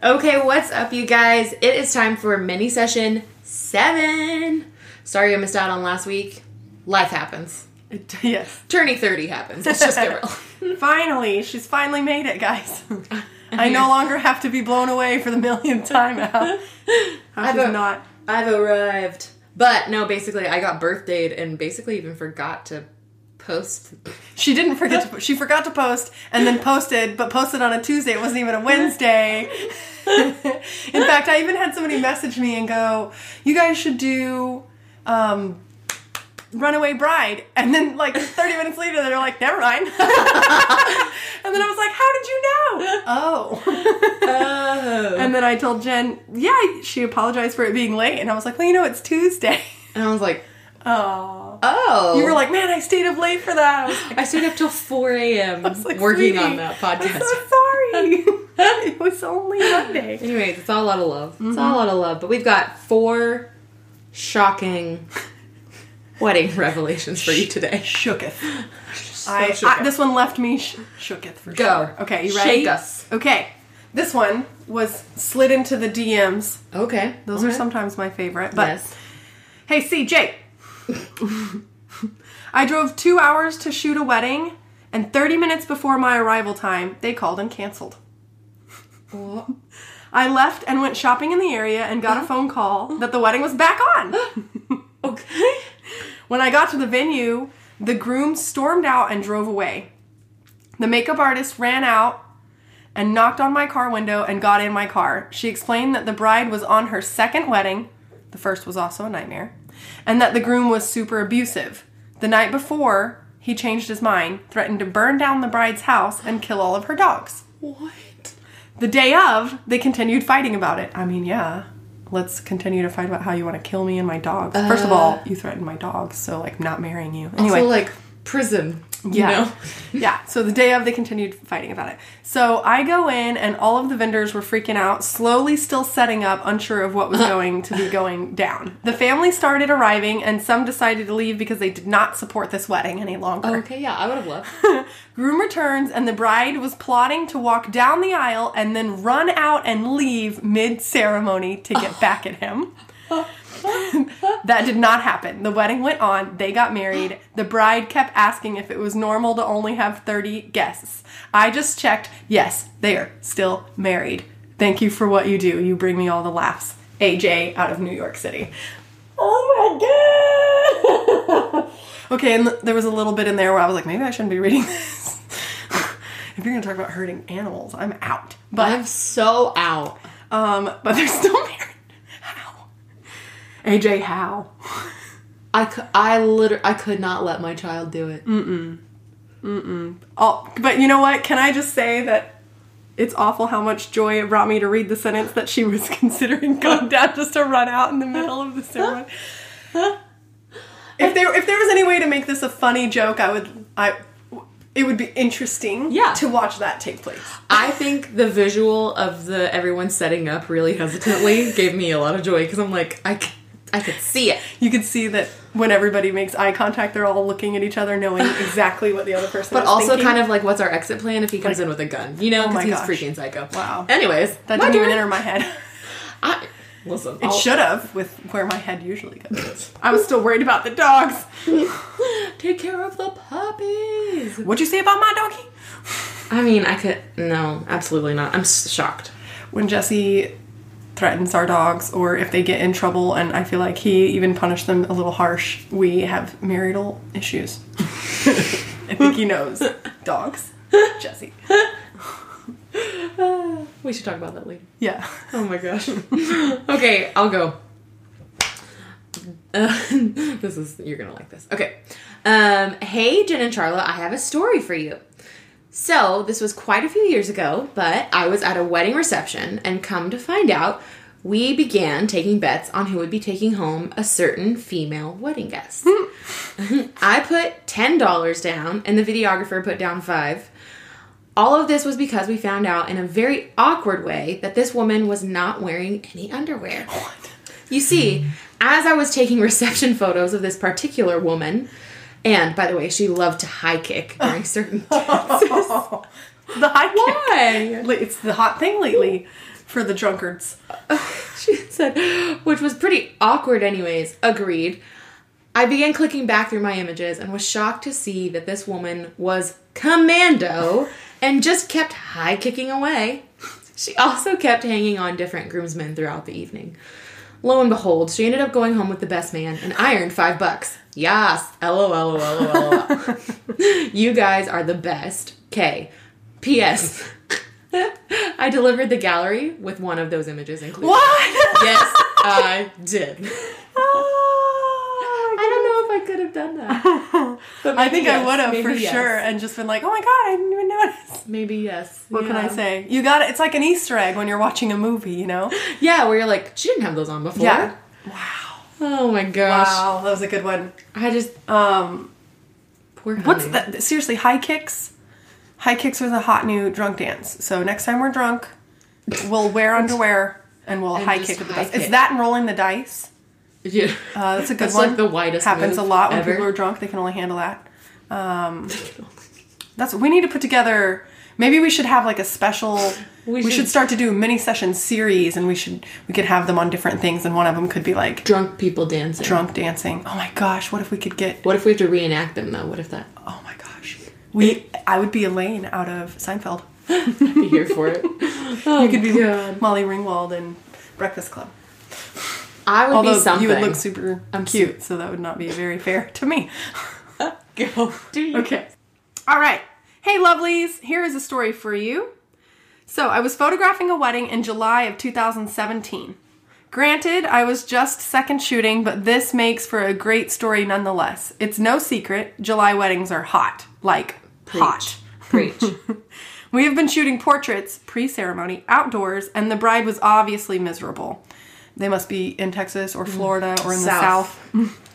Okay, what's up, you guys? It is time for mini session seven. Sorry I missed out on last week. Life happens. yes. Turning 30 happens. Let's just get real. finally, she's finally made it, guys. I no longer have to be blown away for the millionth time out. How I've a- not. I've arrived. But no, basically, I got birthdayed and basically even forgot to post. She didn't forget to. She forgot to post and then posted, but posted on a Tuesday. It wasn't even a Wednesday. In fact, I even had somebody message me and go, "You guys should do." Um, Runaway Bride, and then like 30 minutes later, they're like, never mind. and then I was like, how did you know? Oh. Oh. And then I told Jen, yeah, she apologized for it being late. And I was like, well, you know, it's Tuesday. And I was like, Oh. oh. You were like, man, I stayed up late for that. I like, I stayed up till 4 a.m. Like, working on that podcast. I'm so sorry. it was only Monday. Anyways, it's all a lot of love. It's Mm-hmm. all a lot of love. But we've got four shocking wedding revelations for you today. Shooketh. So I, shooketh. I- this one left me sh- shooketh for Go. sure. Okay, you ready? Shake us. Okay. This one was slid into the DMs. Okay. Those are sometimes my favorite. But yes. Hey, CJ. I drove two hours to shoot a wedding, and 30 minutes before my arrival time, they called and canceled. I left and went shopping in the area and got a phone call that the wedding was back on. Okay. when I got to the venue, the groom stormed out and drove away. The makeup artist ran out and knocked on my car window and got in my car. She explained that the bride was on her second wedding, the first was also a nightmare, and that the groom was super abusive. The night before, he changed his mind, threatened to burn down the bride's house and kill all of her dogs. What? The day of, they continued fighting about it. I mean, yeah. Let's continue to fight about how you want to kill me and my dogs. First of all, uh. you threatened my dogs, so like not marrying you. Anyway, So like prison. You yeah. know? yeah. So the day of, they continued fighting about it. So I go in, and all of the vendors were freaking out, slowly still setting up, unsure of what was going to be going down. The family started arriving, and some decided to leave because they did not support this wedding any longer. Okay, yeah, I would have loved. Groom returns, and the bride was plotting to walk down the aisle and then run out and leave mid ceremony to get back at him. that did not happen. The wedding went on, they got married. The bride kept asking if it was normal to only have 30 guests. I just checked. Yes, they are still married. Thank you for what you do. You bring me all the laughs. AJ out of New York City. Oh my god! okay, and there was a little bit in there where I was like, maybe I shouldn't be reading this. if you're gonna talk about hurting animals, I'm out. But I'm so out. um, but they're still married. AJ, how? I could, I literally, I could not let my child do it. Mm-mm. Mm-mm. Oh, but you know what? Can I just say that it's awful how much joy it brought me to read the sentence that she was considering going down just to run out in the middle of the ceremony. if there if there was any way to make this a funny joke, I would I it would be interesting Yeah. to watch that take place. I think the visual of the everyone setting up really hesitantly gave me a lot of joy because I'm like, I, I could see it. You could see that when everybody makes eye contact, they're all looking at each other, knowing exactly what the other person But also thinking. kind of like, what's our exit plan if he comes in with a gun? You know, Oh because my he's gosh. freaking psycho. Wow. Anyways, that didn't even enter my head. I, listen, It should have, with where my head usually goes. I was still worried about the dogs. take care of the puppies. What'd you say about my doggy? I mean, I could no, absolutely not. I'm s- shocked. When Jesse threatens our dogs, or if they get in trouble, and I feel like he even punished them a little harsh, we have marital issues. I think he knows dogs. Jesse. We should talk about that later. Yeah. Oh my gosh. okay, I'll go. Uh, this is you're gonna like this. Okay. Um, hey Jen and Charlotte, I have a story for you. So this was quite a few years ago, but I was at a wedding reception, and come to find out, we began taking bets on who would be taking home a certain female wedding guest. Hmm. I put ten dollars down, and the videographer put down five. All of this was because we found out in a very awkward way that this woman was not wearing any underwear. You see, as I was taking reception photos of this particular woman, and by the way, she loved to high kick during certain dances. The high kick. Why? Like, It's the hot thing lately. For the drunkards. She said, which was pretty awkward, anyways. Agreed. I began clicking back through my images and was shocked to see that this woman was commando and just kept high kicking away. She also kept hanging on different groomsmen throughout the evening. Lo and behold, she ended up going home with the best man and I earned five bucks. Yes. LOL. LOL. you guys are the best. K. P.S. I delivered the gallery with one of those images included. What? Yes, I did. Oh, I don't know if I could have done that. But I think yes, I would have for yes. sure and just been like, oh my god, I didn't even notice. Maybe yes. What can I say? You got it. It's like an Easter egg when you're watching a movie, you know? Yeah, where you're like, she didn't have those on before. Yeah. Wow. Oh my gosh. Wow, that was a good one. I just Um, poor honey. what's that? Seriously, high kicks. High kicks are the hot new drunk dance. So next time we're drunk, we'll wear underwear and we'll And high kick with the dice. It's that and rolling the dice. Yeah. Uh, that's a good That's one. like the widest Happens a lot when ever. people are drunk. They can only handle that. Um, that's we need to put together. Maybe we should have like a special. We We, should, should- start to do mini session series, and we should we could have them on different things, and one of them could be like Drunk people dancing. drunk dancing. Oh my gosh, what if we could get? What if we have to reenact them though? What if that? Oh my gosh, we. I would be Elaine out of Seinfeld. I'd be here for it. Oh, You could be God. Molly Ringwald in Breakfast Club. I would Although be something. you would look super I'm cute, so that would not be very fair to me. Go. Do you? Okay. All right. Hey, lovelies. Here is a story for you. So, I was photographing a wedding in July of 2017. Granted, I was just second shooting, but this makes for a great story nonetheless. It's no secret, July weddings are hot. Like, hot. Preach. We have been shooting portraits pre ceremony outdoors, and the bride was obviously miserable. They must be in Texas or mm. Florida or in the South.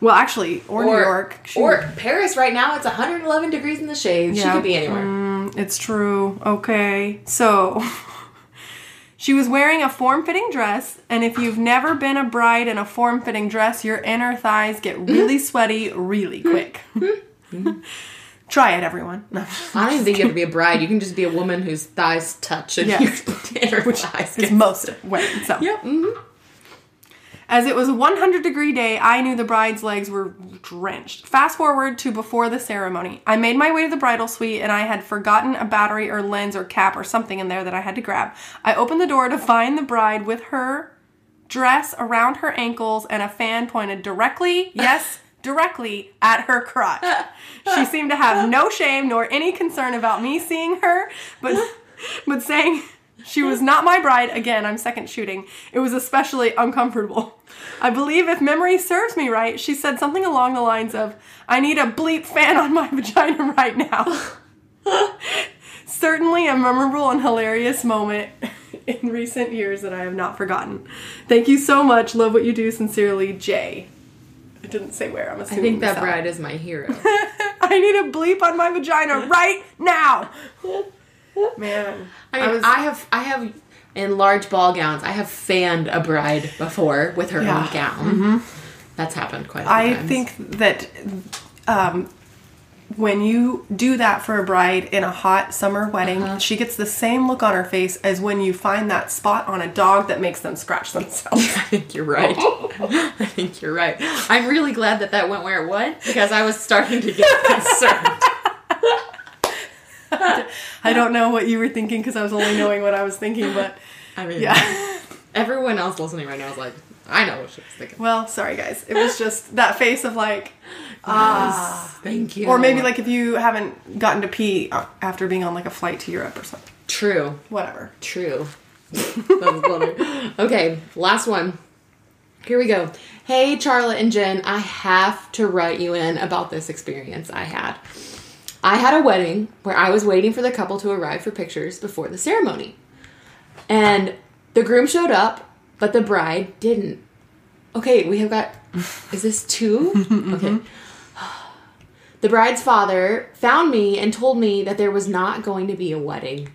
Well, actually, or, New York. She- Or Paris right now, it's 111 degrees in the shade. She Yeah. could be anywhere. Mm, it's true. Okay. So she was wearing a form-fitting dress, and if you've never been a bride in a form-fitting dress, your inner thighs get really sweaty really quick. Try it, everyone. No. I don't even think you have to be a bride. You can just be a woman whose thighs touch and Yeah. your inner thighs It's get. most weddings. So. Yep. mhm. As it was a 100 degree day, I knew the bride's legs were drenched. Fast forward to before the ceremony. I made my way to the bridal suite and I had forgotten a battery or lens or cap or something in there that I had to grab. I opened the door to find the bride with her dress around her ankles and a fan pointed directly, yes, directly at her crotch. She seemed to have no shame nor any concern about me seeing her, but but saying she was not my bride. Again, I'm second shooting. It was especially uncomfortable. I believe if memory serves me right, she said something along the lines of, I need a bleep fan on my vagina right now. Certainly a memorable and hilarious moment in recent years that I have not forgotten. Thank you so much. Love what you do. Sincerely, Jay. I didn't say where. I'm assuming. I think that South. bride is my hero. I need a bleep on my vagina right now. Man, I mean, I, was- have, I have, in large ball gowns, I have fanned a bride before with her Yeah. own gown. That's happened quite I times. think that um, when you do that for a bride in a hot summer wedding, Uh-huh. she gets the same look on her face as when you find that spot on a dog that makes them scratch themselves. I think you're right. I think you're right. I'm really glad that that went where it went because I was starting to get concerned. I don't know what you were thinking because I was only knowing what I was thinking, but I mean, yeah. everyone else listening right now is like, I know what she was thinking. well, sorry guys. It was just that face of like, ah. Thank you. Or maybe like if you haven't gotten to pee after being on like a flight to Europe or something. true, Whatever. true. that was funny. Okay, last one. Here we go. Hey, Charlotte and Jen, I have to write you in about this experience I had. I had a wedding where I was waiting for the couple to arrive for pictures before the ceremony. And the groom showed up, but the bride didn't. Okay, we have got. Is this two? Okay. The bride's father found me and told me that there was not going to be a wedding.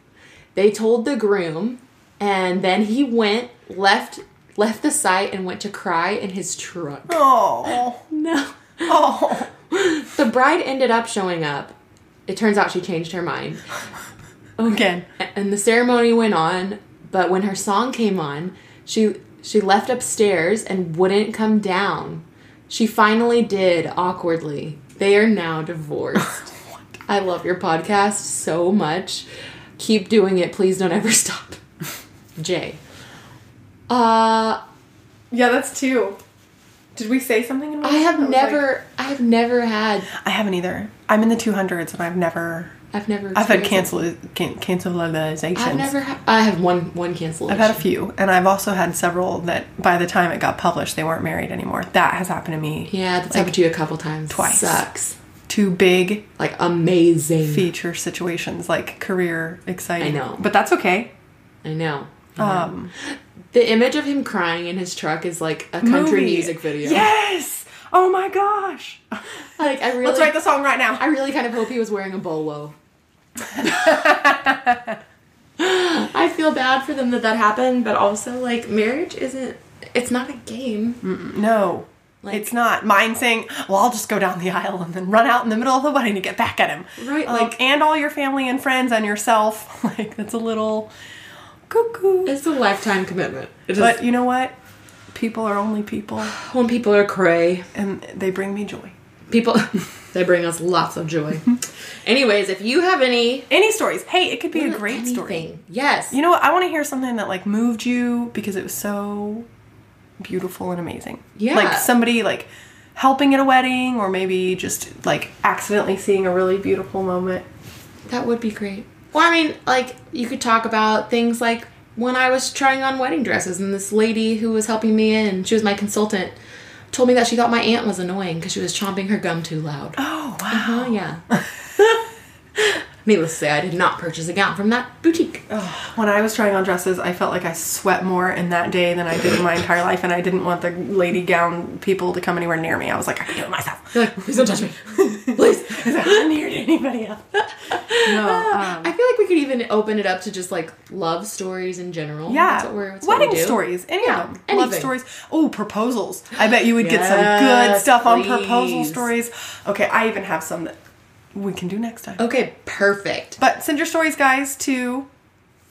They told the groom, and then he went, left left the site and went to cry in his truck. Oh. No. Oh. The bride ended up showing up. It turns out she changed her mind. Again. And the ceremony went on, but when her song came on, she she left upstairs and wouldn't come down. She finally did awkwardly. They are now divorced. I love your podcast so much. Keep doing it. Please don't ever stop. Jay. Uh Yeah, that's two. Did we say something? In I have never I have never had I haven't either. I'm in the 200s and I've never. I've never I've had cancel can, cancelizations. I've never ha- I have one one cancellation. I've had a few, and I've also had several that by the time it got published, they weren't married anymore. That has happened to me. Yeah, that's happened to you a couple times. twice. Sucks. Two big Like amazing. feature situations, like career exciting. I know. but that's okay. I know. Um, The image of him crying in his truck is like a country movie. music video. Yes. Oh my gosh. Like I really Let's write the song right now. I really kind of hope he was wearing a bolo. I feel bad for them that that happened, but also like marriage isn't it's not a game. No. Like- it's not mine saying, "Well, I'll just go down the aisle and then run out in the middle of the wedding to get back at him." Right, Um, like- and all your family and friends and yourself. Like that's a little cuckoo. It's a lifetime commitment. It But you know what? People are only people, when people are cray, and they bring me joy. People they bring us lots of joy. Anyways, if you have any Any stories? Hey, it could be a great story. Yes. You know what? I want to hear something that like moved you because it was so beautiful and amazing. Yeah. Like somebody like helping at a wedding or maybe just like accidentally seeing a really beautiful moment. That would be great. Well, I mean, like you could talk about things like when I was trying on wedding dresses, and this lady who was helping me in, she was my consultant, told me that she thought my aunt was annoying because she was chomping her gum too loud. Oh, wow. Oh yeah. Needless to say, I did not purchase a gown from that boutique. When I was trying on dresses, I felt like I sweat more in that day than I did in my entire life, and I didn't want the lady gown people to come anywhere near me. I was like, I can do it myself. You're like, please don't touch me, please. I'm not near to anybody else. No, um, I feel like we could even open it up to just like love stories in general. yeah, that's what we're that's what wedding we do. stories, any Yeah, of them, love stories. Oh, proposals! I bet you would get some good Yes, stuff on proposal stories. Okay, I even have some that we can do next time. Okay, perfect. But send your stories, guys, to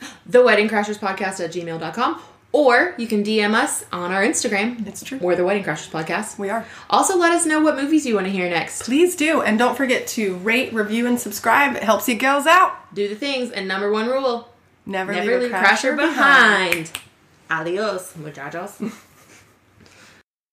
the wedding crashers podcast at gmail.com or you can dm us on our instagram It's true. we're the wedding crashers podcast We are. also let us know what movies you want to hear next please do, and don't forget to rate, review, and subscribe. It helps you girls out. do the things and number one rule Never, never leave a crasher behind adios muchachos